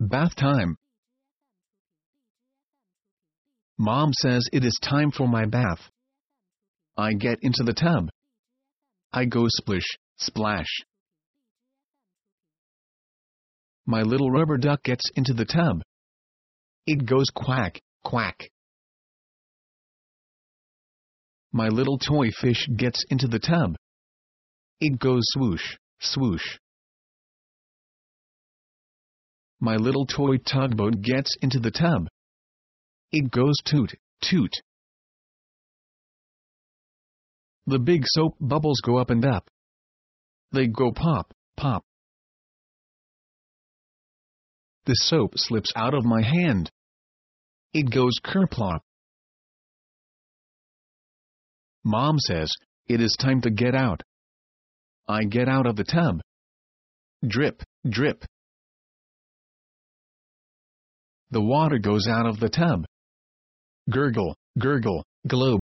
bath time. Mom says it is time for my bath. I get into the tub. I go splish, splash. My little rubber duck gets into the tub. It goes quack, quack. My little toy fish gets into the tub. It goes swoosh, swoosh. My little toy tugboat gets into the tub. It goes toot, toot. The big soap bubbles go up and up. They go pop, pop. The soap slips out of my hand. It goes kerplop. Mom says, it is time to get out. I get out of the tub. Drip, drip. The water goes out of the tub. Gurgle, gurgle, globe.